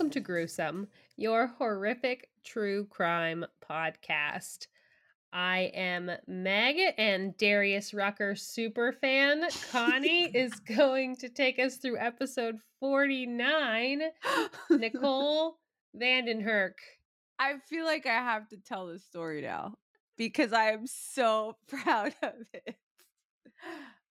Welcome to Gruesome, your horrific true crime podcast. I am Meg and Darius Rucker super fan. Connie is going to take us through episode 49. Nicole van den Hurk. I feel like I have to tell this story now because I am so proud of it.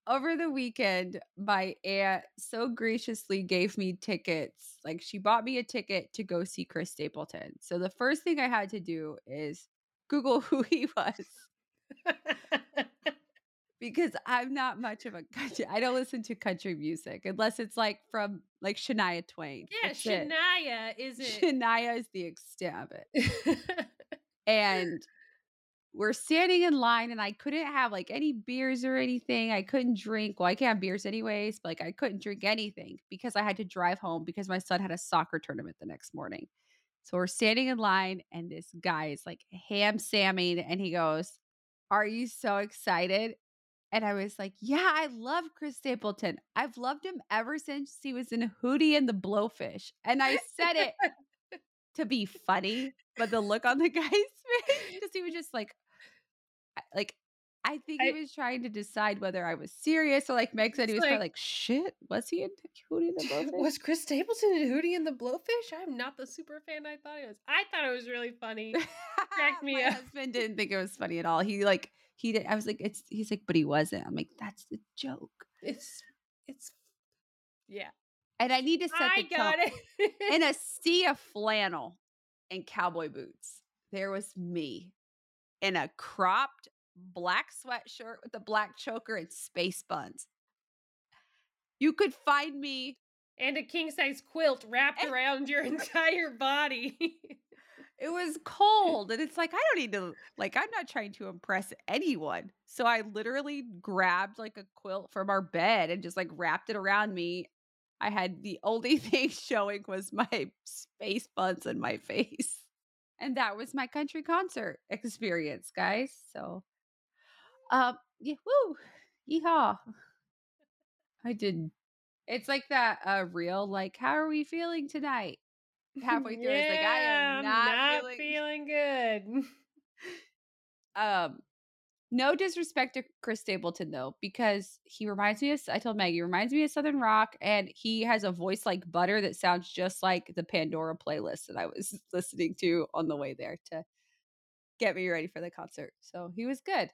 Over the weekend, my aunt so graciously gave me tickets. Like she bought me a ticket to go see Chris Stapleton. So the first thing I had to do is Google who he was because I'm not much of a country. I don't listen to country music unless it's like from like Shania Twain. yeah, That's it. Shania isn't. Shania is the extent of it. And we're standing in line, and I couldn't have like any beers or anything. I couldn't drink. Well, I can't have beers anyways, but like I couldn't drink anything because I had to drive home because my son had a soccer tournament the next morning. So we're standing in line, and this guy is like ham samming, and he goes, Are you so excited? And I was like, Yeah, I love Chris Stapleton. I've loved him ever since he was in Hootie and the Blowfish. And I said it to be funny, but the look on the guy's face, because he was just like, like, I think he was trying to decide whether I was serious or like Meg said, he was like- like, shit, was he in Hootie and the Blowfish? was Chris Stapleton in Hootie and the Blowfish? I'm not the super fan I thought he was. I thought it was really funny. cracked me My up. husband didn't think it was funny at all. He like he did. I was like, it's. He's like, but he wasn't. I'm like, that's the joke. It's it's yeah. And I need to set I the got tone. it. In a sea of flannel and cowboy boots, there was me in a cropped black sweatshirt with a black choker and space buns. You could find me and a king size quilt wrapped And- around your entire body. it was cold and it's like i don't need to like i'm not trying to impress anyone so i literally grabbed like a quilt from our bed and just like wrapped it around me i had the only thing showing was my space buns and my face. And that was my country concert experience guys so um yeah woo yeehaw. I did it's like that uh real like how are we feeling tonight? Halfway through, I was like, I am Yeah, not feeling- feeling good. um no disrespect to Chris Stapleton though, because he reminds me of I told Maggie, reminds me of Southern Rock, and he has a voice like butter that sounds just like the Pandora playlist that I was listening to on the way there to get me ready for the concert. So he was good.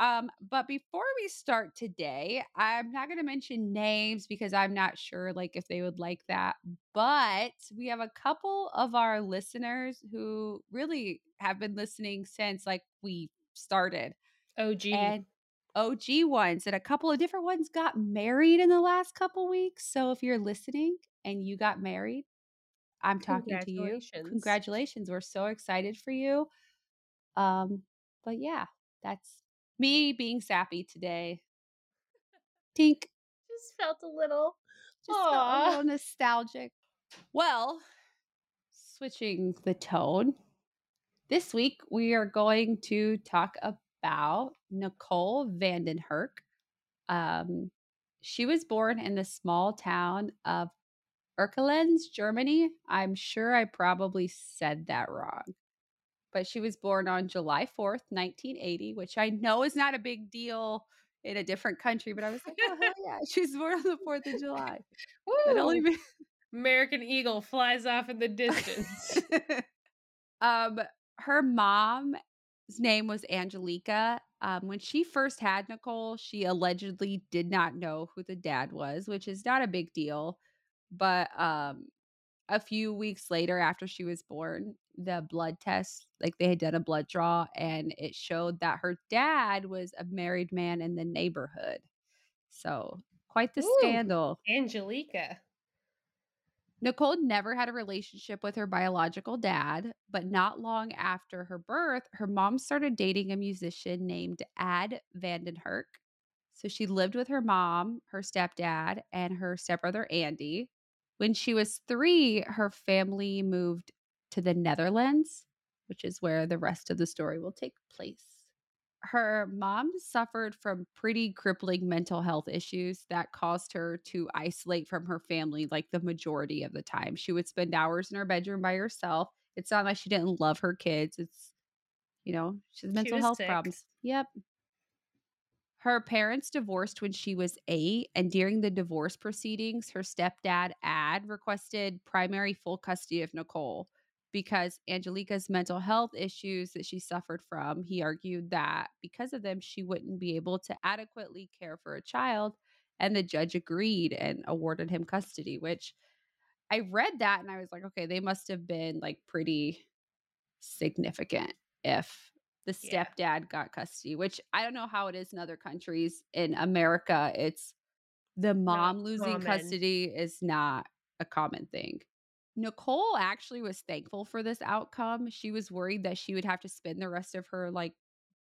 Um, but before we start today, I'm not gonna mention names because I'm not sure like if they would like that. But we have a couple of our listeners who really have been listening since like we started OG. and OG ones and a couple of different ones got married in the last couple weeks. So if you're listening and you got married, I'm talking to you. Congratulations. We're so excited for you. Um, but yeah, that's me being sappy today. Tink. just felt a little. Just felt a little nostalgic. Well, switching the tone, this week we are going to talk about Nicole van den Hurk. Um, she was born in the small town of Erkelenz, Germany. I'm sure I probably said that wrong. But she was born on July 4th, 1980, which I know is not a big deal in a different country, but I was like, oh, hell yeah. she's born on the 4th of July. Only means- American Eagle flies off in the distance. um, her mom's name was Angelica. Um, when she first had Nicole, she allegedly did not know who the dad was, which is not a big deal. But um, a few weeks later, after she was born, the blood test, like they had done a blood draw, and it showed that her dad was a married man in the neighborhood. So quite the Ooh. scandal. Angelica. Nicole never had a relationship with her biological dad, but not long after her birth, her mom started dating a musician named Ad van den Hurk. So she lived with her mom, her stepdad, and her stepbrother Andy. When she was three, her family moved to the Netherlands, which is where the rest of the story will take place. Her mom suffered from pretty crippling mental health issues that caused her to isolate from her family like the majority of the time. She would spend hours in her bedroom by herself. It's not like she didn't love her kids. It's, you know, she has mental was health sick. problems. Yep. Her parents divorced when she was eight, and during the divorce proceedings, her stepdad, Ad, requested primary full custody of Nicole because Angelica's mental health issues that she suffered from. He argued that because of them, she wouldn't be able to adequately care for a child. And the judge agreed and awarded him custody, which I read that and I was like, okay, they must have been like pretty significant if the Yeah. stepdad got custody, which I don't know how it is in other countries. In America, it's the mom losing common. custody is not a common thing. Nicole actually was thankful for this outcome. She was worried that she would have to spend the rest of her like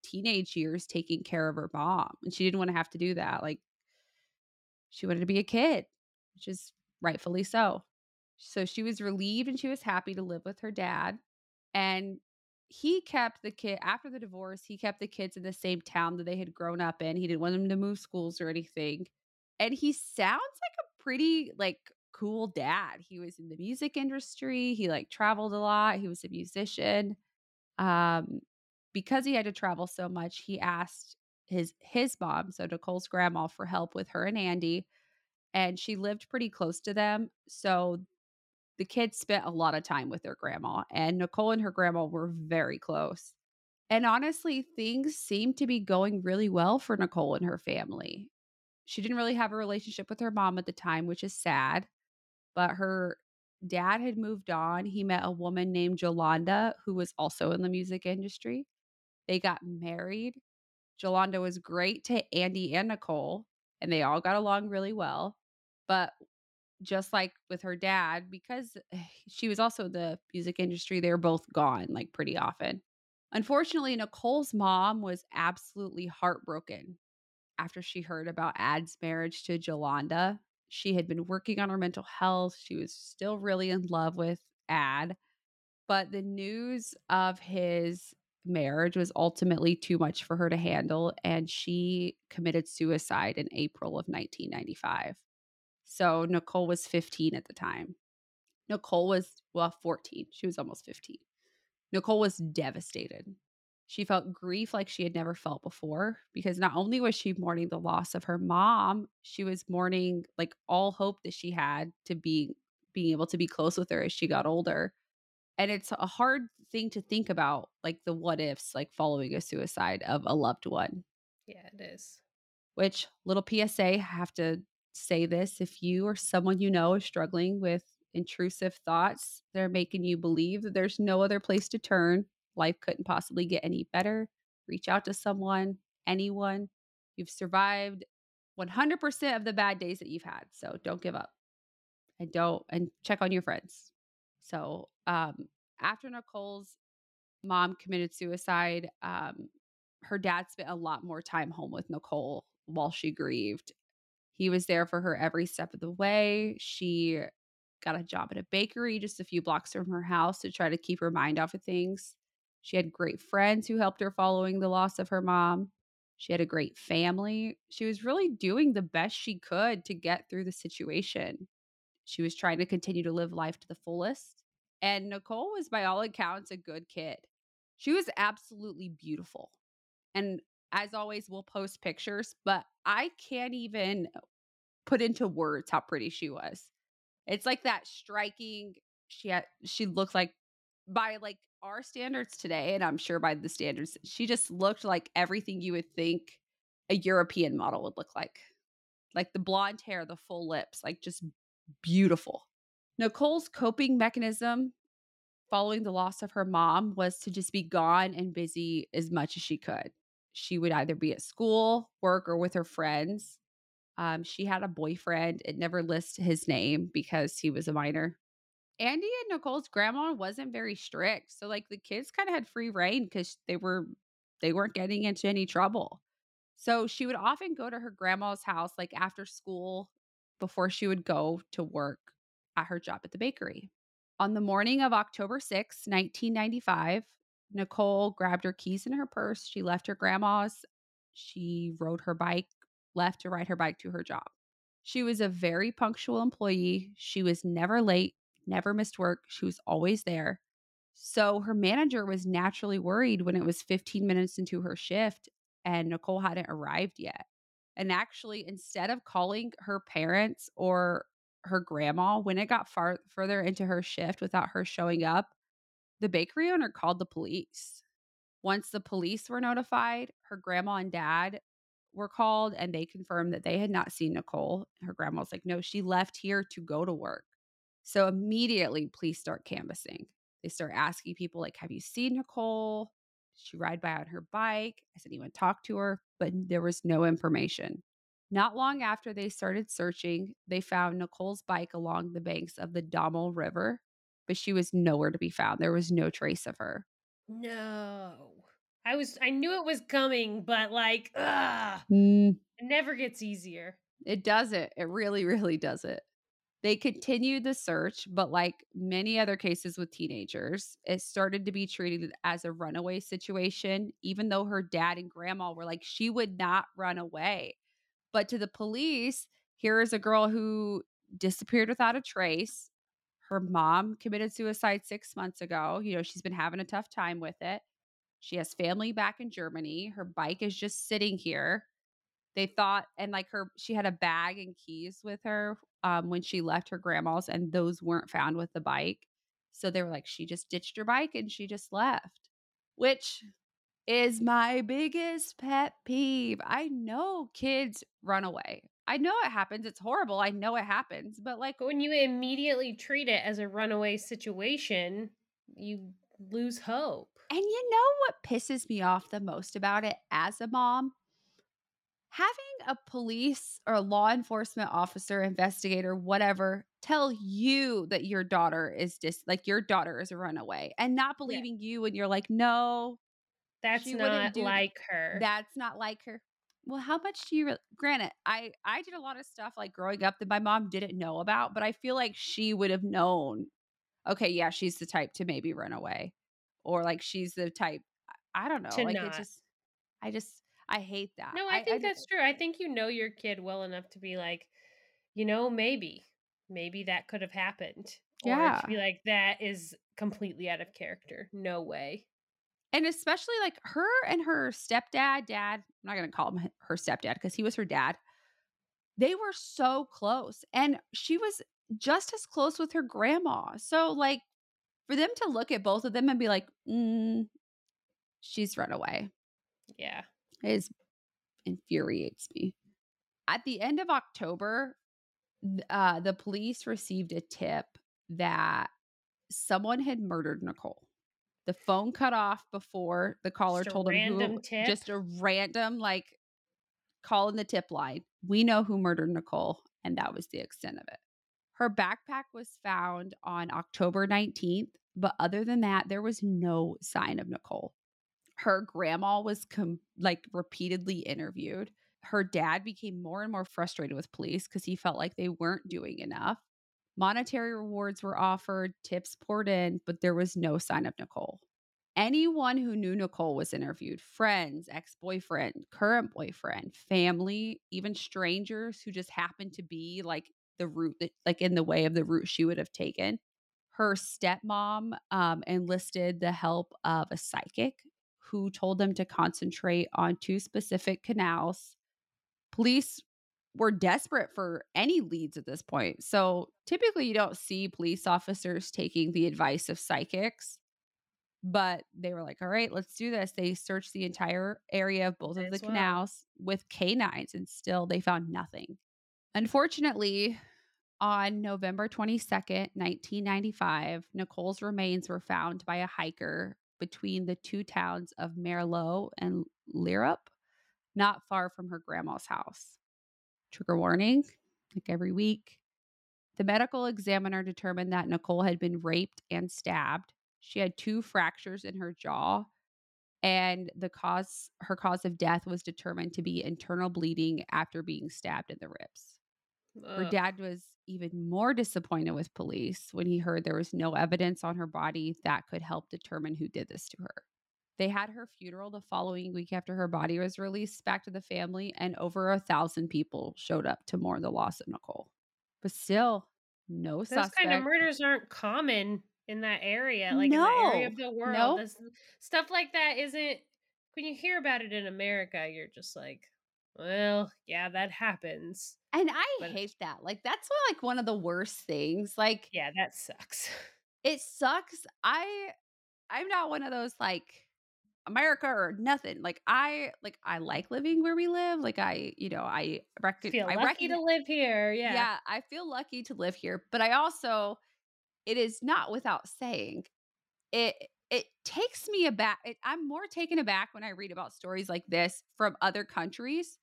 teenage years taking care of her mom, and she didn't want to have to do that. Like she wanted to be a kid, which is rightfully so. So she was relieved and she was happy to live with her dad. And he kept the kid after the divorce, he kept the kids in the same town that they had grown up in. He didn't want them to move schools or anything. And he sounds like a pretty like cool dad. He was in the music industry. He like traveled a lot. He was a musician. Um because he had to travel so much, he asked his his mom, so Nicole's grandma for help with her and Andy, and she lived pretty close to them. So the kids spent a lot of time with their grandma, and Nicole and her grandma were very close. And honestly, things seemed to be going really well for Nicole and her family. She didn't really have a relationship with her mom at the time, which is sad, but her dad had moved on. He met a woman named Jolanda, who was also in the music industry. They got married. Jolanda was great to Andy and Nicole, and they all got along really well. But just like with her dad, because she was also in the music industry, they were both gone like pretty often. Unfortunately, Nicole's mom was absolutely heartbroken after she heard about Ad's marriage to Jolanda. She had been working on her mental health. She was still really in love with Ad. But the news of his marriage was ultimately too much for her to handle, and she committed suicide in April of 1995. So Nicole was 15 at the time. Nicole was, well, 14. She was almost 15. Nicole was devastated. She felt grief like she had never felt before because not only was she mourning the loss of her mom, she was mourning like all hope that she had to be being able to be close with her as she got older. And it's a hard thing to think about, like the what ifs, like following a suicide of a loved one. Yeah, it is. Which little PSA, have to say this if you or someone you know is struggling with intrusive thoughts that are making you believe that there's no other place to turn, life couldn't possibly get any better, reach out to someone, anyone. You've survived 100% of the bad days that you've had. So don't give up and don't, and check on your friends. So, um, after Nicole's mom committed suicide, um, her dad spent a lot more time home with Nicole while she grieved. He was there for her every step of the way. She got a job at a bakery just a few blocks from her house to try to keep her mind off of things. She had great friends who helped her following the loss of her mom. She had a great family. She was really doing the best she could to get through the situation. She was trying to continue to live life to the fullest. And Nicole was, by all accounts, a good kid. She was absolutely beautiful. And as always, we'll post pictures, but I can't even put into words how pretty she was. It's like that striking. She had, she looked like by like our standards today, and I'm sure by the standards, she just looked like everything you would think a European model would look like. Like the blonde hair, the full lips, like just beautiful. Nicole's coping mechanism following the loss of her mom was to just be gone and busy as much as she could. She would either be at school, work, or with her friends. Um, she had a boyfriend. It never lists his name because he was a minor. Andy and Nicole's grandma wasn't very strict. So like the kids kind of had free reign because they were they weren't getting into any trouble. So she would often go to her grandma's house like after school before she would go to work at her job at the bakery. On the morning of October 6, 1995, Nicole grabbed her keys in her purse. She left her grandma's. She rode her bike, left to ride her bike to her job. She was a very punctual employee. She was never late, never missed work. She was always there. So her manager was naturally worried when it was 15 minutes into her shift and Nicole hadn't arrived yet. And actually, instead of calling her parents or her grandma, when it got far further into her shift without her showing up, the bakery owner called the police. Once the police were notified, her grandma and dad were called and they confirmed that they had not seen Nicole. Her grandma was like, no, she left here to go to work. So immediately, police start canvassing. They start asking people, like, have you seen Nicole? Did she ride by on her bike? Has anyone talked to her? But there was no information. Not long after they started searching, they found Nicole's bike along the banks of the Dommel River, but she was nowhere to be found. There was no trace of her. No. I was I knew it was coming, but like ugh, Mm, it never gets easier. it doesn't. It really, really doesn't. They continued the search, but like many other cases with teenagers, it started to be treated as a runaway situation, even though her dad and grandma were like, she would not run away. But to the police, here is a girl who disappeared without a trace. Her mom committed suicide six months ago. You know, she's been having a tough time with it. She has family back in Germany. Her bike is just sitting here. They thought, and like her, she had a bag and keys with her um, when she left her grandma's, and those weren't found with the bike. So they were like, she just ditched her bike and she just left, which is my biggest pet peeve. I know kids run away. I know it happens. It's horrible. I know it happens. But like, But when you immediately treat it as a runaway situation, you lose hope. and you know what pisses me off the most about it as a mom? Having a police or a law enforcement officer, investigator, whatever, tell you that your daughter is just like your daughter is a runaway and not believing you. And you're like, no, That's not like her. that's not like her. Well, how much do you re- granted, I I did a lot of stuff like growing up that my mom didn't know about, but I feel like she would have known. Okay, yeah, she's the type to maybe run away. Or like she's the type I I don't know. To like not. it just I just I hate that. no, I think that's true. I think you know your kid well enough to be like, you know, maybe, maybe that could have happened. Or Yeah. to be like, that is completely out of character. No way. and especially like her and her stepdad, dad, I'm not going to call him her stepdad because he was her dad. They were so close. And she was just as close with her grandma. So, like, for them to look at both of them and be like, mm, she's run away Yeah. Is infuriates me. At the end of October, uh, the police received a tip that someone had murdered Nicole. The phone cut off before the caller Just a told them random who. tip? Just a random like call in the tip line. We know who murdered Nicole, and that was the extent of it. Her backpack was found on October 19th, but other than that, there was no sign of Nicole her grandma was com- like repeatedly interviewed. Her dad became more and more frustrated with police because he felt like they weren't doing enough. Monetary rewards were offered, tips poured in, but there was no sign of Nicole. Anyone who knew Nicole was interviewed friends, ex boyfriend, current boyfriend, family, even strangers who just happened to be like the route that, like in the way of the route she would have taken. Her stepmom um, enlisted the help of a psychic who told them to concentrate on two specific canals. Police were desperate for any leads at this point. So typically, you don't see police officers taking the advice of psychics, but they were like, all right, let's do this. They searched the entire area of both of the as well. canals with canines, and still they found nothing. Unfortunately, on November 22nd, 1995, Nicole's remains were found by a hiker between the two towns of Mierlo and Lierop, not far from her grandma's house. Trigger warning, like every week. The medical examiner determined that Nicole had been raped and stabbed. She had two fractures in her jaw, and the cause her cause of death was determined to be internal bleeding after being stabbed in the ribs. Her dad was even more disappointed with police when he heard there was no evidence on her body that could help determine who did this to her. They had her funeral the following week after her body was released back to the family, and over a thousand people showed up to mourn the loss of Nicole. But still, no Those suspect. kind of murders aren't common in that area, like in that area of the world. nope. This, stuff like that isn't. When you hear about it in America, you're just like, well, yeah, that happens. And I But- hate that. Like that's like one of the worst things. Like Yeah, that sucks. it sucks. I I'm not one of those like America or nothing. Like I like I like living where we live. Like I, you know, I reckon Feel I lucky to live here. Yeah. yeah, I feel lucky to live here, but I also it is not without saying it it takes me aback. It, I'm more taken aback when I read about stories like this from other countries.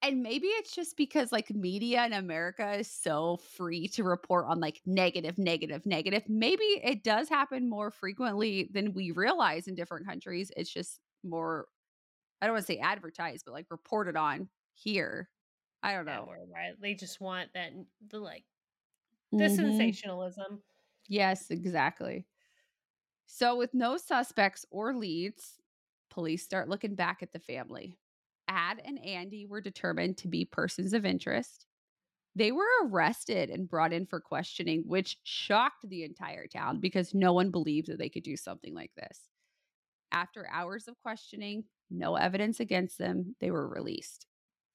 And maybe it's just because like media in America is so free to report on like negative, negative, negative. Maybe it does happen more frequently than we realize in different countries. It's just more, I don't want to say advertised, but like reported on here. I don't know. right. They just want that the like the Mhm. sensationalism. Yes, exactly. So, with no suspects or leads, police start looking back at the family. Ad and Andy were determined to be persons of interest. They were arrested and brought in for questioning, which shocked the entire town because no one believed that they could do something like this. After hours of questioning, no evidence against them, they were released.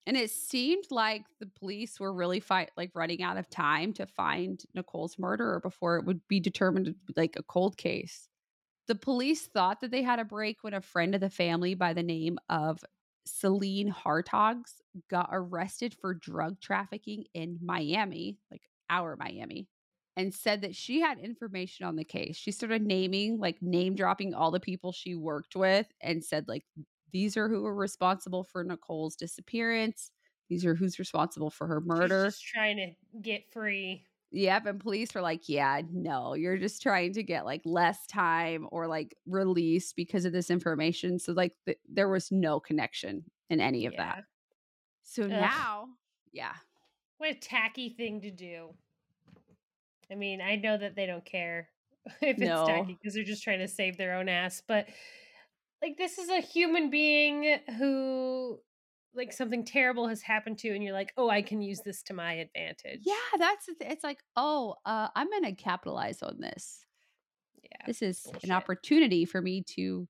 And it seemed like the police were really like running out of time to find Nicole's murderer before it would be determined like a cold case. The police thought that they had a break when a friend of the family by the name of Celine Hartogs got arrested for drug trafficking in Miami, like our Miami, and said that she had information on the case. She started naming, like name dropping all the people she worked with and said, like, these are who were responsible for Nicole's disappearance. These are who's responsible for her She's murder. just trying to get free. Yep. And police were like, yeah, no, you're just trying to get like less time or like release because of this information. So, like, th- there was no connection in any of Yeah. that. So Ugh. now, yeah. What a tacky thing to do. I mean, I know that they don't care if it's No. tacky because they're just trying to save their own ass, but like this is a human being who like something terrible has happened to you, and you're like, "Oh, I can use this to my advantage." Yeah, that's it's like, oh, uh, I'm gonna capitalize on this. Yeah. This is bullshit. an opportunity for me to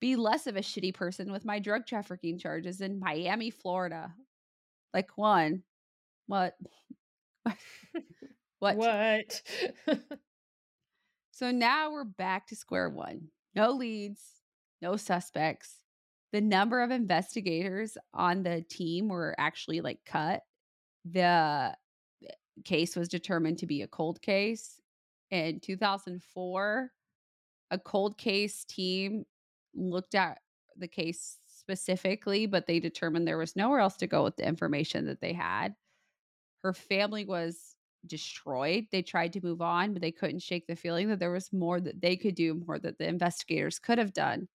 be less of a shitty person with my drug trafficking charges in Miami, Florida. Like one, what, what? What? So now we're back to square one. No leads, no suspects. The number of investigators on the team were actually like cut. The eh, case was determined to be a cold case. In 2004, a cold case team looked at the case specifically, but they determined there was nowhere else to go with the information that they had. Her family was destroyed. They tried to move on, but they couldn't shake the feeling that there was more that they could do, more that the investigators could have done.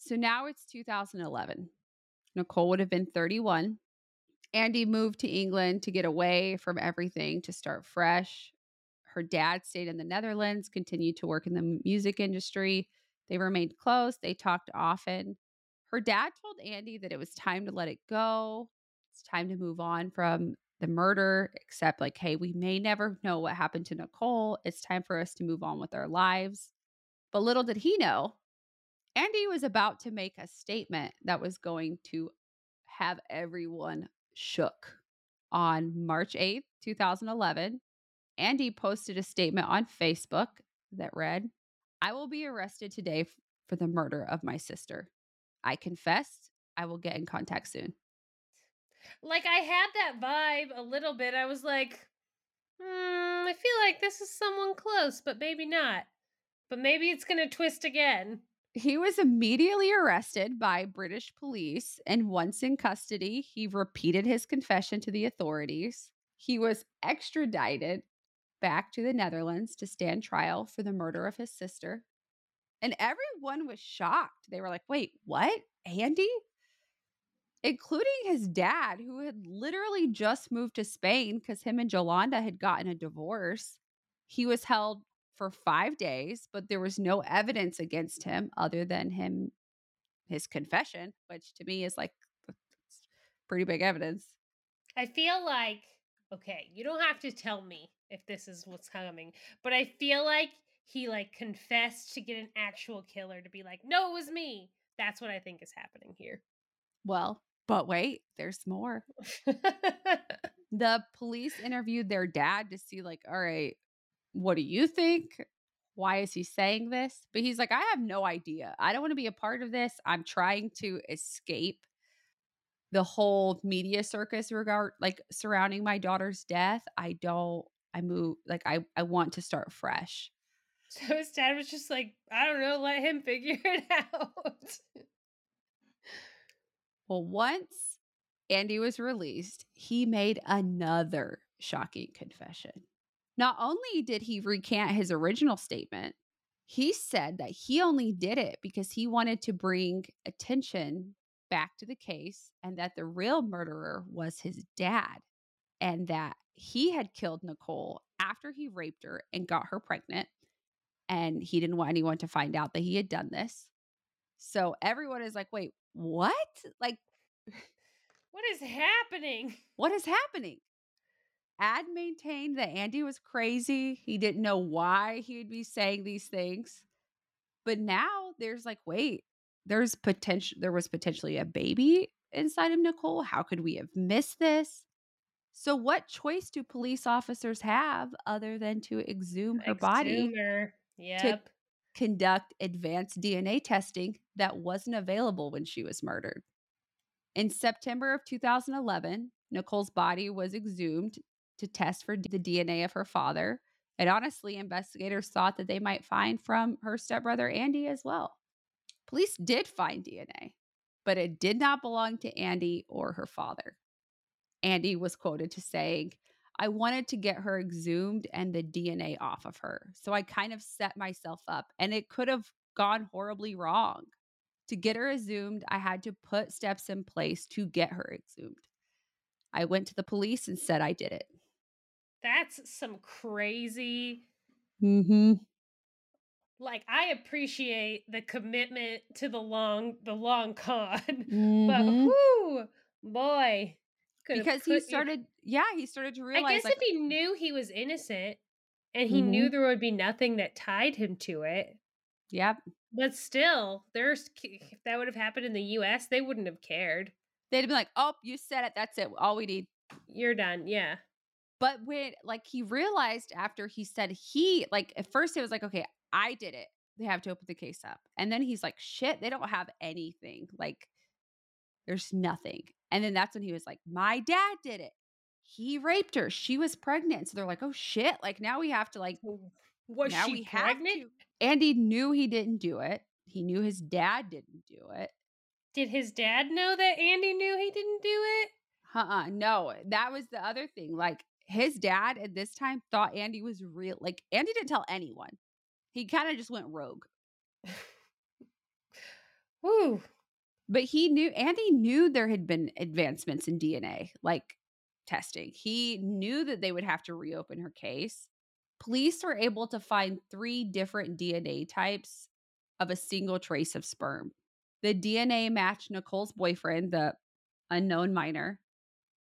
So now it's 2011. Nicole would have been 31. Andy moved to England to get away from everything to start fresh. Her dad stayed in the Netherlands, continued to work in the music industry. They remained close, they talked often. Her dad told Andy that it was time to let it go. It's time to move on from the murder, except like, hey, we may never know what happened to Nicole. It's time for us to move on with our lives. But little did he know, Andy was about to make a statement that was going to have everyone shook. On March 8th, 2011, Andy posted a statement on Facebook that read, I will be arrested today for the murder of my sister. I confess, I will get in contact soon. like I had that vibe a little bit. I was like, hmm, I feel like this is someone close, but maybe not. But maybe it's gonna twist again. He was immediately arrested by British police, and once in custody, he repeated his confession to the authorities. He was extradited back to the Netherlands to stand trial for the murder of his sister. And everyone was shocked. They were like, wait, what? Andy? Including his dad, who had literally just moved to Spain because him and Jolanda had gotten a divorce. He was held for five days, but there was no evidence against him other than him, his confession, which to me is like pretty big evidence. I feel like, okay, you don't have to tell me if this is what's coming, but I feel like he like confessed to get an actual killer to be like, no, it was me. That's what I think is happening here. Well, but wait, there's more. the police interviewed their dad to see, like, all right, what do you think? Why is he saying this? But he's like, I have no idea. I don't want to be a part of this. I'm trying to escape the whole media circus regard like surrounding my daughter's death. I don't I move like I I want to start fresh. So his dad was just like, I don't know, let him figure it out. well, once Andy was released, he made another shocking confession. Not only did he recant his original statement, he said that he only did it because he wanted to bring attention back to the case and that the real murderer was his dad and that he had killed Nicole after he raped her and got her pregnant. And he didn't want anyone to find out that he had done this. So everyone is like, wait, what? Like, what is happening? What is happening? Ad maintained that Andy was crazy. He didn't know why he would be saying these things. But now there's like, wait, there's potential there was potentially a baby inside of Nicole. How could we have missed this? So what choice do police officers have other than to exhume her body? Yep. To conduct advanced DNA testing that wasn't available when she was murdered. In September of 2011, Nicole's body was exhumed to test for the DNA of her father. And honestly, investigators thought that they might find from her stepbrother Andy as well. Police did find DNA, but it did not belong to Andy or her father. Andy was quoted to saying, I wanted to get her exhumed and the DNA off of her. So I kind of set myself up, and it could have gone horribly wrong. To get her exhumed, I had to put steps in place to get her exhumed. I went to the police and said I did it. That's some crazy. Mm-hmm. Like I appreciate the commitment to the long, the long con, mm-hmm. but whoo, boy, because he started, yeah, he started to realize. I guess like, if he knew he was innocent, and he mm-hmm. knew there would be nothing that tied him to it. Yep. But still, there's if that would have happened in the U.S., they wouldn't have cared. They'd be like, "Oh, you said it. That's it. All we need. You're done." Yeah. But when like he realized after he said he like at first it was like, okay, I did it. They have to open the case up. And then he's like, shit, they don't have anything. Like there's nothing. And then that's when he was like, my dad did it. He raped her. She was pregnant. So they're like, oh shit. Like now we have to like was now she pregnant? Andy knew he didn't do it. He knew his dad didn't do it. Did his dad know that Andy knew he didn't do it? Uh-uh. No, that was the other thing. Like his dad at this time thought Andy was real. Like Andy didn't tell anyone. He kind of just went rogue. Woo. But he knew Andy knew there had been advancements in DNA, like testing. He knew that they would have to reopen her case. Police were able to find three different DNA types of a single trace of sperm. The DNA matched Nicole's boyfriend, the unknown minor,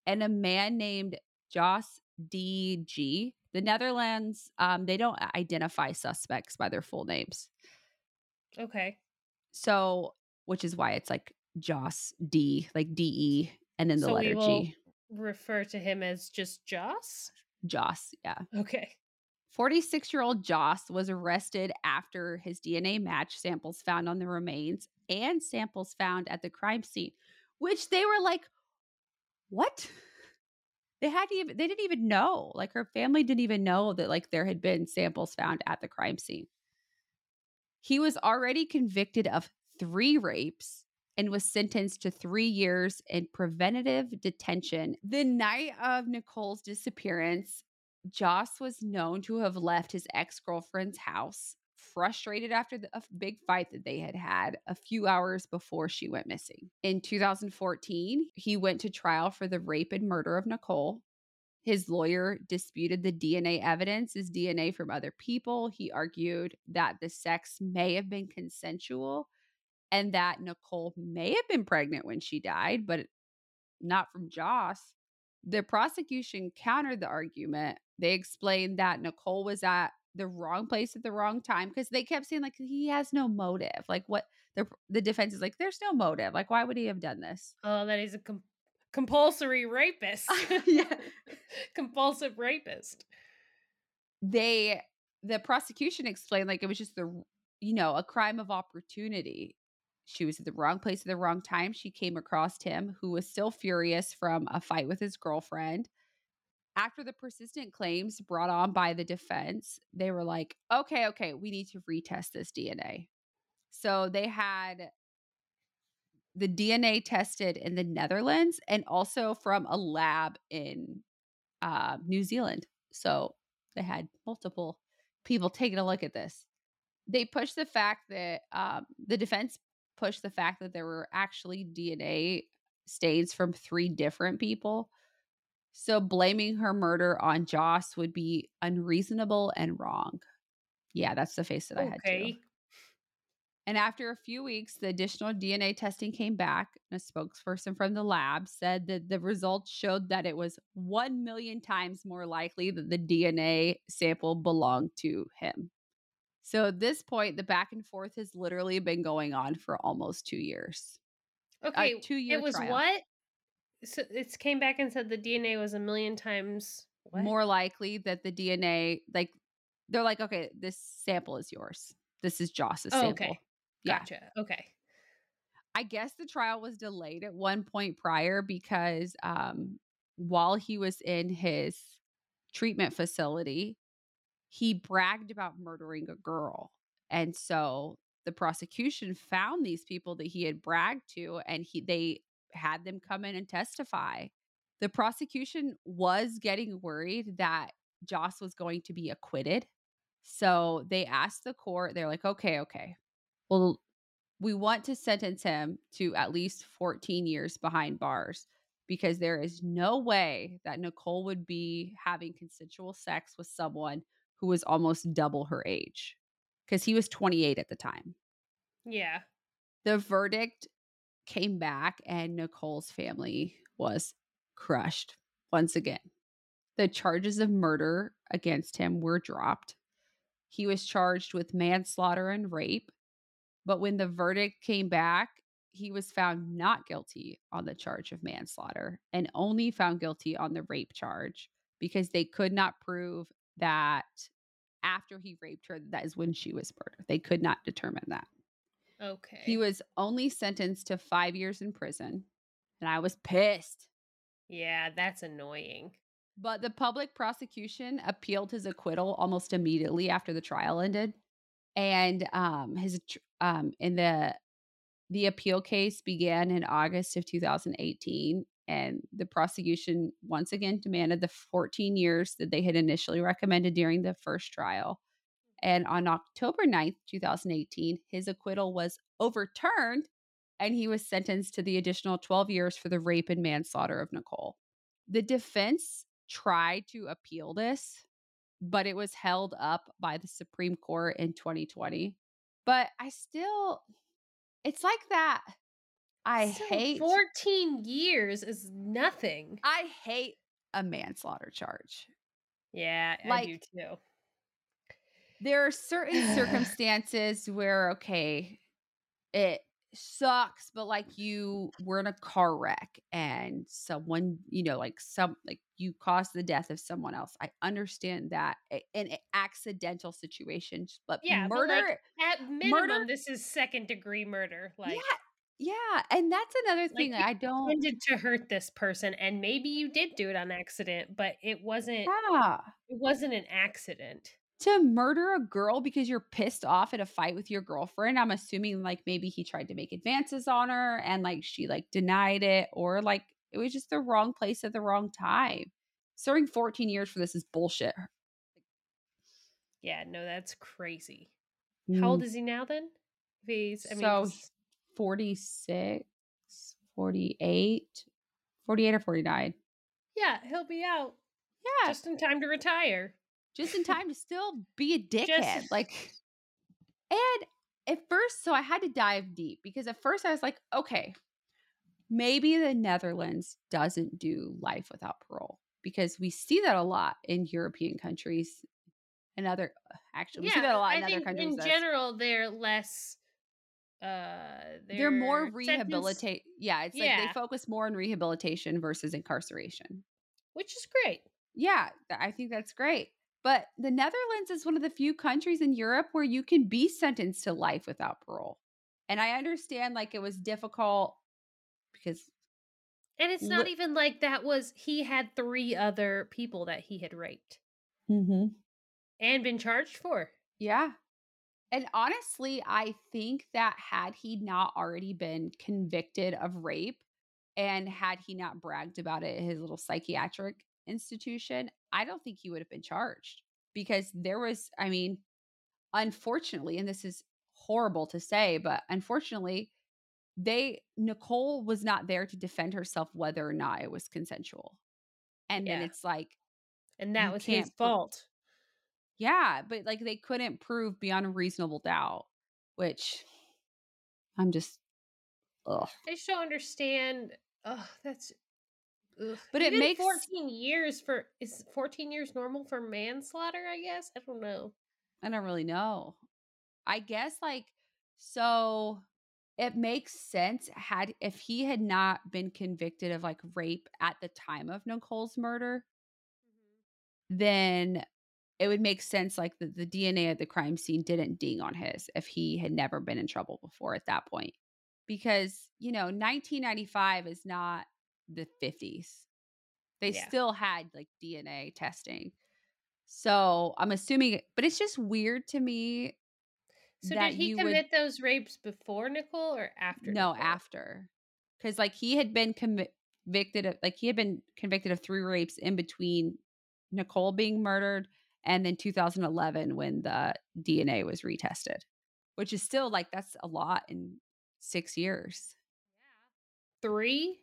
and a man named Joss DG. The Netherlands, um, they don't identify suspects by their full names. Okay. So, which is why it's like Joss D, like D E, and then the so letter G. Refer to him as just Joss? Joss, yeah. Okay. 46 year old Joss was arrested after his DNA match samples found on the remains and samples found at the crime scene, which they were like, what? They had even they didn't even know. Like her family didn't even know that like there had been samples found at the crime scene. He was already convicted of 3 rapes and was sentenced to 3 years in preventative detention. The night of Nicole's disappearance, Joss was known to have left his ex-girlfriend's house frustrated after the, a big fight that they had had a few hours before she went missing. In 2014, he went to trial for the rape and murder of Nicole. His lawyer disputed the DNA evidence is DNA from other people. He argued that the sex may have been consensual and that Nicole may have been pregnant when she died, but not from Joss. The prosecution countered the argument. They explained that Nicole was at the wrong place at the wrong time because they kept saying like he has no motive. Like what the the defense is like, there's no motive. Like why would he have done this? Oh, that he's a com- compulsory rapist. yeah, Compulsive rapist. they the prosecution explained like it was just the you know a crime of opportunity she was at the wrong place at the wrong time she came across him who was still furious from a fight with his girlfriend after the persistent claims brought on by the defense they were like okay okay we need to retest this dna so they had the dna tested in the netherlands and also from a lab in uh, new zealand so they had multiple people taking a look at this. They pushed the fact that um, the defense pushed the fact that there were actually DNA stains from three different people. So blaming her murder on Joss would be unreasonable and wrong. Yeah, that's the face that I had Okay. And after a few weeks, the additional DNA testing came back. And a spokesperson from the lab said that the results showed that it was 1 million times more likely that the DNA sample belonged to him. So at this point, the back and forth has literally been going on for almost two years. Uh, okay. two-year It was trial. what? So it came back and said the DNA was a million times what? More likely that the DNA, like, they're like, okay, this sample is yours. This is Joss's Oh, sample. okay. Yeah. Gotcha. Okay. I guess the trial was delayed at one point prior because um, while he was in his treatment facility, he bragged about murdering a girl. And so the prosecution found these people that he had bragged to and he they had them come in and testify. The prosecution was getting worried that Joss was going to be acquitted. So they asked the court, they're like, okay, okay. Well, we want to sentence him to at least 14 years behind bars because there is no way that Nicole would be having consensual sex with someone who was almost double her age because he was 28 at the time. Yeah. The verdict came back, and Nicole's family was crushed once again. The charges of murder against him were dropped. He was charged with manslaughter and rape. But when the verdict came back, he was found not guilty on the charge of manslaughter and only found guilty on the rape charge because they could not prove that after he raped her, that is when she was murdered. They could not determine that. Okay. He was only sentenced to five years in prison. And I was pissed. yeah, that's annoying. But the public prosecution appealed his acquittal almost immediately after the trial ended. And um his um in the the appeal case began in August of 2018 and the prosecution once again demanded the 14 years that they had initially recommended during the first trial. And on October 9th, 2018, his acquittal was overturned and he was sentenced to the additional 12 years for the rape and manslaughter of Nicole. The defense tried to appeal this, but it was held up by the Supreme Court in 2020. But I still, it's like that. I So hate, 14 years is nothing. I hate a manslaughter charge. Yeah, I do Like- too. There are certain circumstances where okay it sucks but like you were in a car wreck and someone you know like some like you caused the death of someone else i understand that in accidental situations but Yeah, but, murder like, At minimum, Murder? this is second degree murder. Like, yeah yeah and that's another like, thing you i don't intended to hurt this person, and maybe you did do it on accident, but it wasn't. yeah It wasn't an accident. To murder a girl because you're pissed off at a fight with your girlfriend i'm assuming like maybe he tried to make advances on her and like she like denied it or like it was just the wrong place at the wrong time serving 14 years for this is bullshit Yeah, no, that's crazy. How old Mm, is he now then? If he's, I mean, So, he's- 46 48 48 or 49 yeah, he'll be out. Yeah. Just in time to retire. Just in time to still be a dickhead. Just- like and at first, so I had to dive deep because at first I was like, okay, maybe the Netherlands doesn't do life without parole because we see that a lot in European countries and other actually we see that a lot in I other think countries. in general they're less. Uh, they're more sentence- rehabilitate. Yeah, it's like they focus more on rehabilitation versus incarceration. which is great. Yeah, I think that's great. But the Netherlands is one of the few countries in Europe where you can be sentenced to life without parole. And I understand like it was difficult because And it's not Li- even like that was he had three other people that he had raped Mm-hmm. and been charged for. yeah. And honestly, I think that had he not already been convicted of rape and had he not bragged about it at his little psychiatric institution, I don't think he would have been charged because there was, I mean, unfortunately, and this is horrible to say, but unfortunately, they, Nicole was not there to defend herself whether or not it was consensual. And then it's like, And that was his fault. yeah, but like they couldn't prove beyond a reasonable doubt, which I'm just, ugh. I just don't understand. Oh, that's. Ugh. But it makes- 14 years for. Is 14 years normal for manslaughter, I guess? I don't know. I don't really know. I guess like so it makes sense had if he had not been convicted of like rape at the time of Nicole's murder, mm-hmm. then it would make sense like the, the DNA of the crime scene didn't ding on his if he had never been in trouble before at that point. Because, you know, 1995 is not the 50s. They Yeah. still had like DNA testing. So I'm assuming, but it's just weird to me. So did he you would- commit those rapes before Nicole or after? No, Nicole? after. Because like he had been convicted of like he had been convicted of three rapes in between Nicole being murdered and then 2011 when the DNA was retested, which is still like that's a lot in six years. Yeah. Three?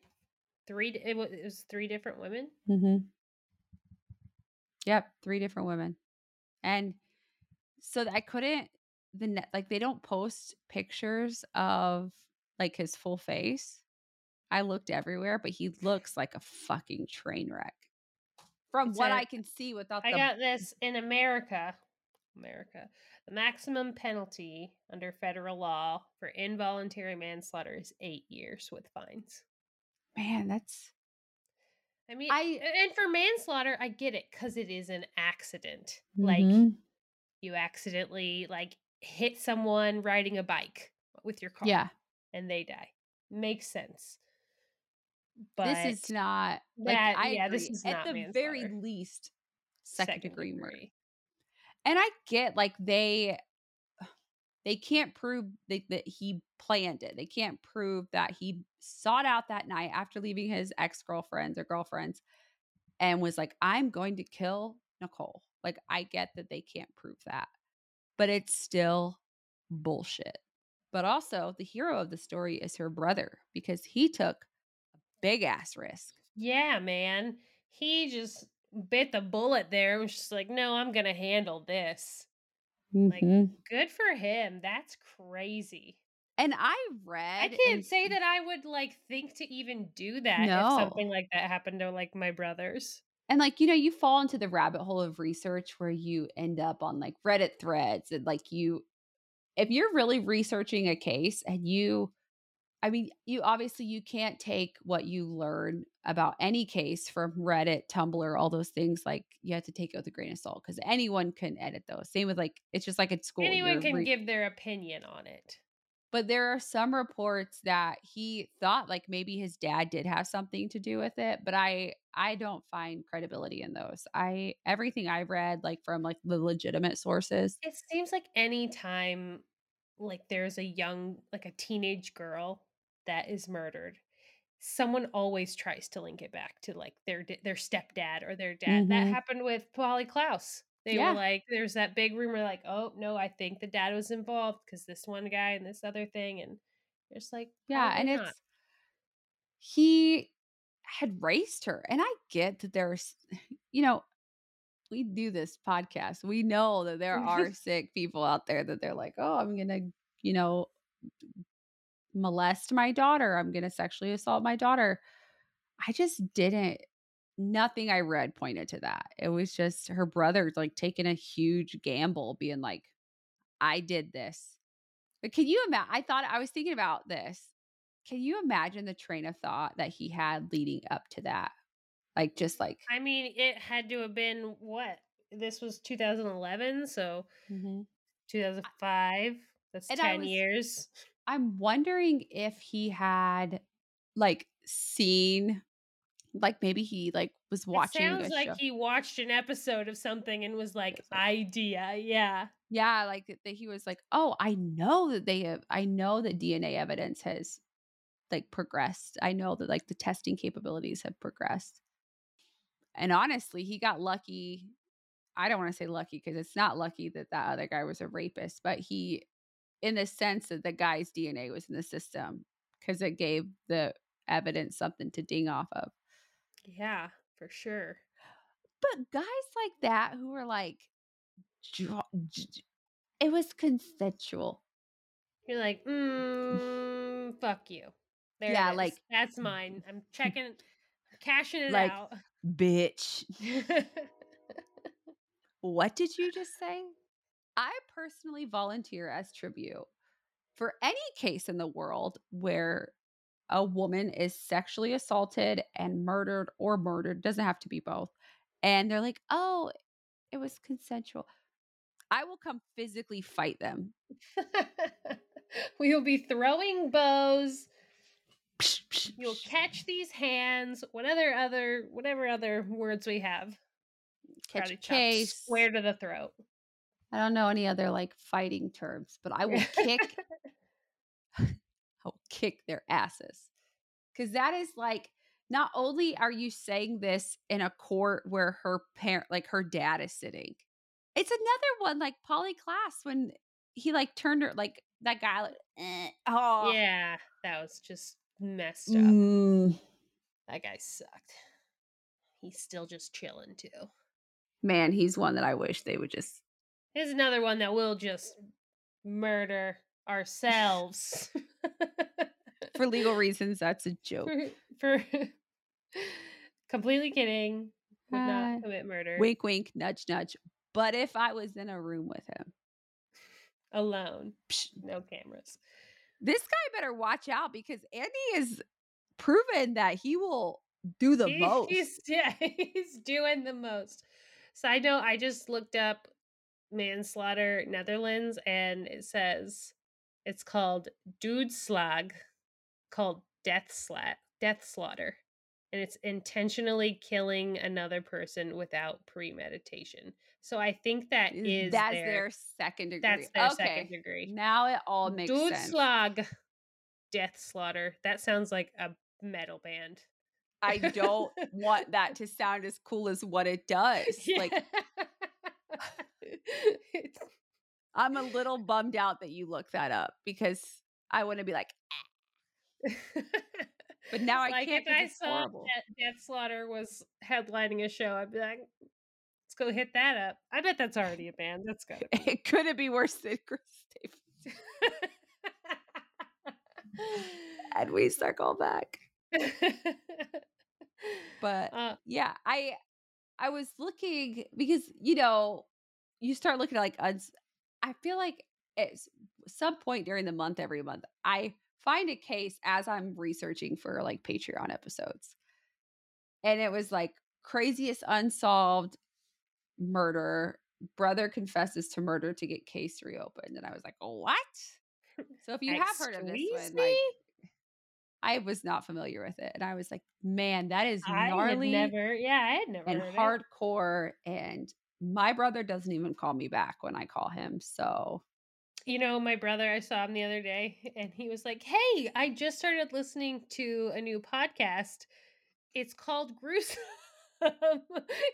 Three? It was, it was three different women? Mm-hmm. Yep, three different women, and so I couldn't the net like they don't post pictures of like his full face. I looked everywhere, but he looks like a fucking train wreck. From It's what a- I can see without I the got this in America. America. The maximum penalty under federal law for involuntary manslaughter is eight years with fines. Man, that's I mean, I and for manslaughter, I get it because it is an accident. Like Mhm. you accidentally like hit someone riding a bike with your car, yeah. and they die. Makes sense. But this is not like that- I yeah, this agree. is at the very least second, degree murder. and I get like they they can't prove that, that he planned it. They can't prove that he sought out that night after leaving his ex girlfriends or girlfriends and was like, "I'm going to kill Nicole." Like I get that they can't prove that, but it's still bullshit. But also, the hero of the story is her brother because he took a big ass risk. Yeah, man. He just bit the bullet there and was just like, no, I'm going to handle this. Like, Mhm. good for him. That's crazy. and I read, I can't and say that I would like think to even do that No. if something like that happened to like my brothers. and like you know you fall into the rabbit hole of research where you end up on like reddit threads and like you if you're really researching a case and you i mean you obviously you can't take what you learn about any case from reddit tumblr all those things like you have to take it with a grain of salt because anyone can edit those same with like it's just like at school Anyone you're can re- give their opinion on it. but there are some reports that he thought like maybe his dad did have something to do with it but i i don't find credibility in those i everything I've read like from like the legitimate sources It seems like any time like there's a young like a teenage girl that is murdered, someone always tries to link it back to like their their stepdad or their dad. That Mhm. happened with Polly Klaas. They Yeah. were like, there's that big rumor, like, oh no, I think the dad was involved because this one guy and this other thing, and it's like, yeah and probably it's he had raised her and i get that there's you know we do this podcast. We know that there are sick people out there that they're like, oh, I'm gonna, you know, molest my daughter. I'm gonna sexually assault my daughter. I just didn't. Nothing I read pointed to that. It was just her brother like taking a huge gamble, being like, I did this. But can you imagine? I thought I was thinking about this. Can you imagine the train of thought that he had leading up to that? Like, just like, I mean, it had to have been what? This was 2011, so Mhm. 2005. That's And 10 was- years. I'm wondering if he had like seen, like maybe he like was watching. it sounds like show. he watched an episode of something and was like, It's like- idea. Yeah. Yeah, like that he was like, "Oh, I know that they have I know that DNA evidence has like progressed. I know that like the testing capabilities have progressed." And honestly, he got lucky. I don't want to say lucky because it's not lucky that that other guy was a rapist, but he in the sense that the guy's DNA was in the system because it gave the evidence something to ding off of. Yeah, for sure. But guys like that who are like dra- j- j- it was consensual. You're like, mm, fuck you. There Yeah, like- that's mine. I'm checking, cashing it Like- out. Bitch. What did you just say? I personally volunteer as tribute for any case in the world where a woman is sexually assaulted and murdered or murdered, doesn't have to be both. And they're like, oh, it was consensual. I will come physically fight them. we will be throwing bows. Psh, psh, You'll catch these hands. What other other whatever other words we have? Catch case. Square to the throat. I don't know any other like fighting terms, but I will kick I'll kick their asses. Cause that is like not only are you saying this in a court where her parent like her dad is sitting, it's another one like Polly Klaas when he like turned her like that guy like eh, oh Yeah, that was just messed up. Mm, That guy sucked. He's still just chilling too. man, he's one that I wish they would just Here's another one that we'll just murder ourselves for legal reasons, that's a joke. for, for completely kidding. Would Uh, not commit murder Wink wink, nudge nudge. But if I was in a room with him, alone. psh, No cameras. this guy better watch out because Andy is proven that he will do the He- most. He's yeah, he's doing the most. Side note, I just looked up manslaughter Netherlands and it says it's called doodslag, called death slat death slaughter. And it's intentionally killing another person without premeditation. So I think that is That's their, their second degree. that's their okay. second degree. Now it all makes sense. Doodslag death slaughter. That sounds like a metal band. I don't want that to sound as cool as what it does. Like It's- I'm a little bummed out that you looked that up because I want to be like, but now I like can't if I saw horrible. that Death Slaughter was headlining a show, I'd be like, let's go hit that up. I bet that's already a band. That's good. It couldn't be worse than Chris Stapleton. And we circle back. But uh, yeah i i was looking because you know you start looking at like uns- i feel like at some point during the month every month i find a case as i'm researching for like patreon episodes. And it was like craziest unsolved murder. Brother confesses to murder to get case reopened and i was like what? So if you have heard of this one like i was not familiar with it and i was like man that is I gnarly had never, yeah, I had never and hardcore and my brother doesn't even call me back when i call him so You know, my brother, I saw him the other day and he was like, Hey, I just started listening to a new podcast. It's called Gruesome. and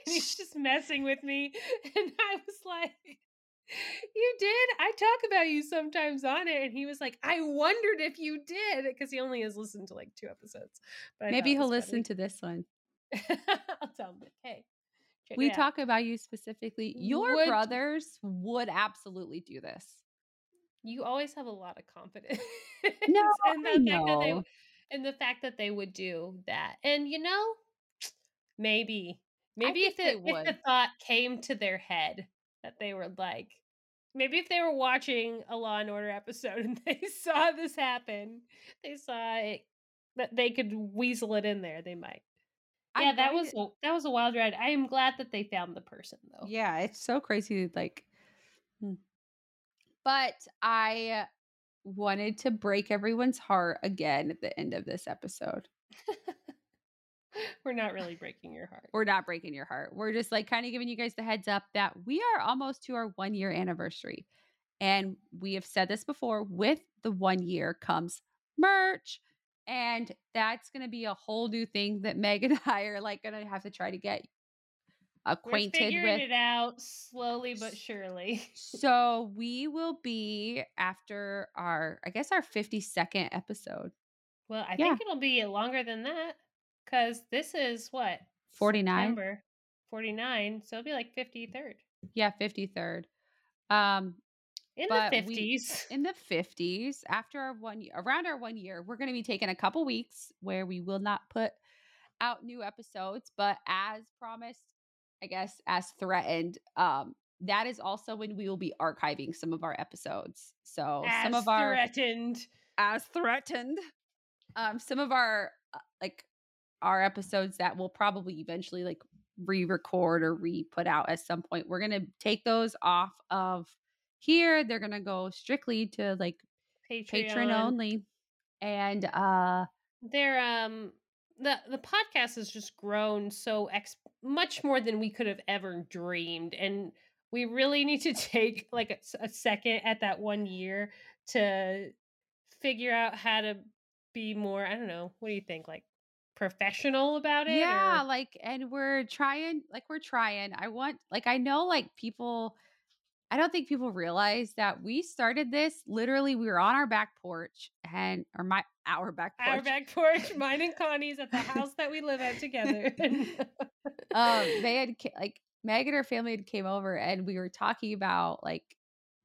he's just messing with me. And I was like, You did? I talk about you sometimes on it. And he was like, I wondered if you did because he only has listened to like two episodes. But I maybe he'll listen to this one. I'll tell him, Hey, Check we out. talk about you specifically. Your Would- brothers would absolutely do this. You always have a lot of confidence. No, and the I fact that they and the fact that they would do that. And you know, maybe maybe if it if the thought came to their head that they were like maybe if they were watching a Law and Order episode and they saw this happen, they saw it that they could weasel it in there, they might. I'm yeah, that was to- a, that was a wild ride. I am glad that they found the person though. Yeah, it's so crazy. Like, hmm. but I wanted to break everyone's heart again at the end of this episode. We're not really breaking your heart. We're not breaking your heart. We're just like kind of giving you guys the heads up that we are almost to our one year anniversary. And we have said this before with the one year comes merch. And that's going to be a whole new thing that Meg and I are like going to have to try to get We're acquainted figuring with. it out slowly but surely. So we will be after our, I guess, our 52nd episode, Well, I Yeah. think it'll be longer than that because this is what 49. September 49, so it'll be like 53rd Yeah, 53rd. Um, in But the we- 50s. in the 50s after our one year around our one year we're going to be taking a couple weeks where we will not put out new episodes but as promised i guess as threatened um that is also when we will be archiving some of our episodes so some of our threatened. as threatened um some of our uh, like our episodes that we'll probably eventually like re-record or re-put out at some point we're gonna take those off of here they're gonna go strictly to like Patreon. patron only and uh They're um the the podcast has just grown so ex much more than we could have ever dreamed and we really need to take like a second at that one year to figure out how to be more i don't know what do you think like professional about it yeah or- like and we're trying like we're trying i want like i know like people i don't think people realize that we started this literally we were on our back porch and or my our back porch. our back porch mine and connie's at the house that we live at together. Um they had like meg and her family had came over and we were talking about like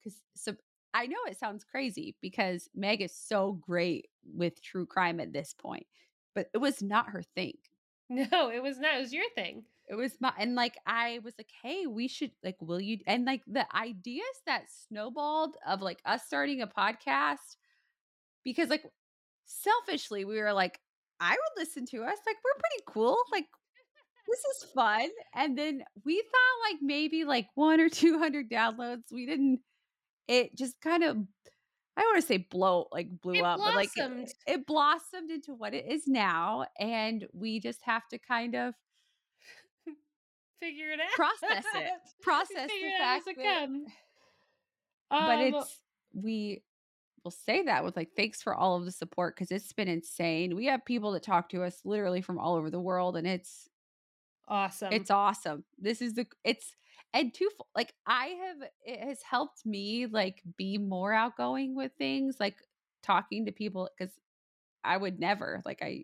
because so i know it sounds crazy because meg is so great with true crime at this point but it was not her thing. No it was not it was your thing it was my and like i was like hey we should like will you and like the ideas that snowballed of like us starting a podcast because like selfishly we were like i would listen to us like we're pretty cool like this is fun and then we thought like maybe like one or 200 downloads we didn't it just kind of i don't want to say blow like blew It up but like it, it blossomed into what it is now and we just have to kind of figure it out. Process it. process the fact that but Um, it's we will say that with like thanks for all of the support because it's been insane. We have people that talk to us literally from all over the world and it's awesome. it's awesome. This is the it's and two like i have it has helped me like be more outgoing with things like talking to people because i would never like i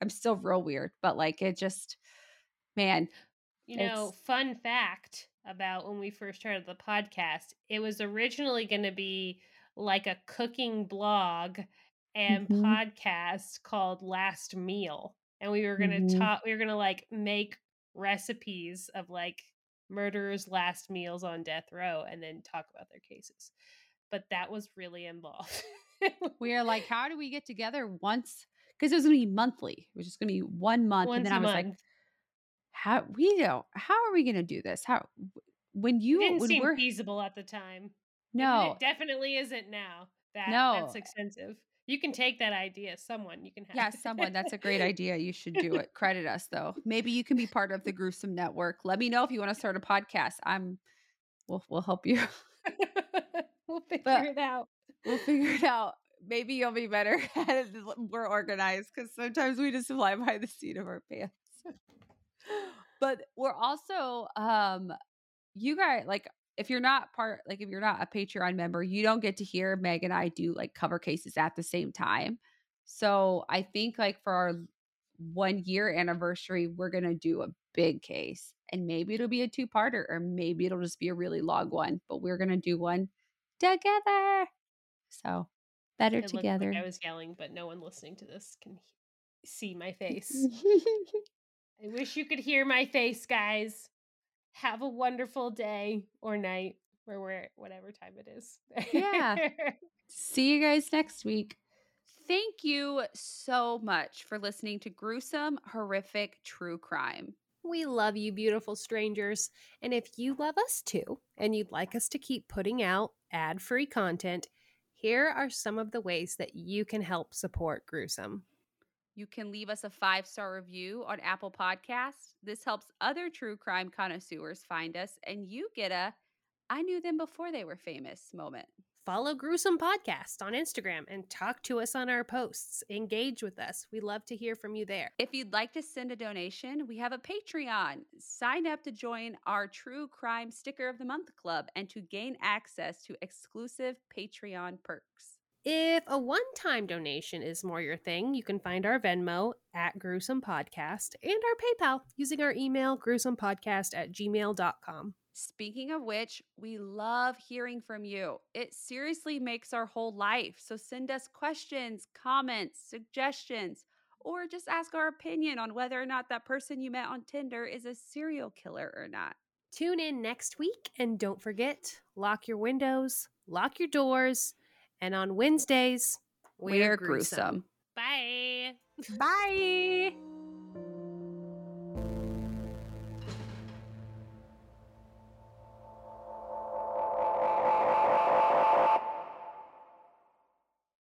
i'm still real weird but like it just man You know, It's- fun fact about when we first started the podcast, it was originally going to be like a cooking blog and Mhm. podcast called Last Meal. And we were going to Mhm. talk, we were going to like make recipes of like murderers' last meals on death row and then talk about their cases. But that was really involved. we are like how do we get together once because it was gonna be monthly it was just gonna be one month Once and then I was like month. How we don't how are we gonna do this how when It you didn't when seem we're feasible at the time. No it definitely isn't now. That No. that's expensive. You can take that idea. Someone you can have. yeah someone that's a great idea you should do it credit us though maybe you can be part of the gruesome network let me know if you want to start a podcast i'm we'll, we'll help you we'll figure But- it out. we'll figure it out maybe you'll be better at it more organized because sometimes we just fly by the seat of our pants but we're also um you guys like if you're not part like if you're not a patreon member you don't get to hear meg and i do like cover cases at the same time so i think like for our one year anniversary we're gonna do a big case. And maybe it'll be a two parter, or maybe it'll just be a really long one, but we're going to do one together. So better It together. Like I was yelling, but no one listening to this can see my face. I wish you could hear my face, guys. Have a wonderful day or night or where whatever time it is. Yeah. See you guys next week. Thank you so much for listening to Gruesome, Horrific True Crime. We love you, beautiful strangers. And if you love us too, and you'd like us to keep putting out ad free content, here are some of the ways that you can help support Gruesome. You can leave us a five star review on Apple Podcasts. This helps other true crime connoisseurs find us, and you get a I knew them before they were famous moment. Follow Gruesome Podcast on Instagram and talk to us on our posts. Engage with us. We love to hear from you there. If you'd like to send a donation, we have a Patreon. Sign up to join our True Crime Sticker of the Month Club and to gain access to exclusive Patreon perks. If a one time donation is more your thing, you can find our Venmo at Gruesome Podcast and our PayPal using our email gruesomepodcast at gmail.com. Speaking of which, we love hearing from you. It seriously makes our whole life. So send us questions, comments, suggestions, or just ask our opinion on whether or not that person you met on Tinder is a serial killer or not. Tune in next week and don't forget lock your windows, lock your doors, and on Wednesdays, We're, gruesome. Bye. Bye.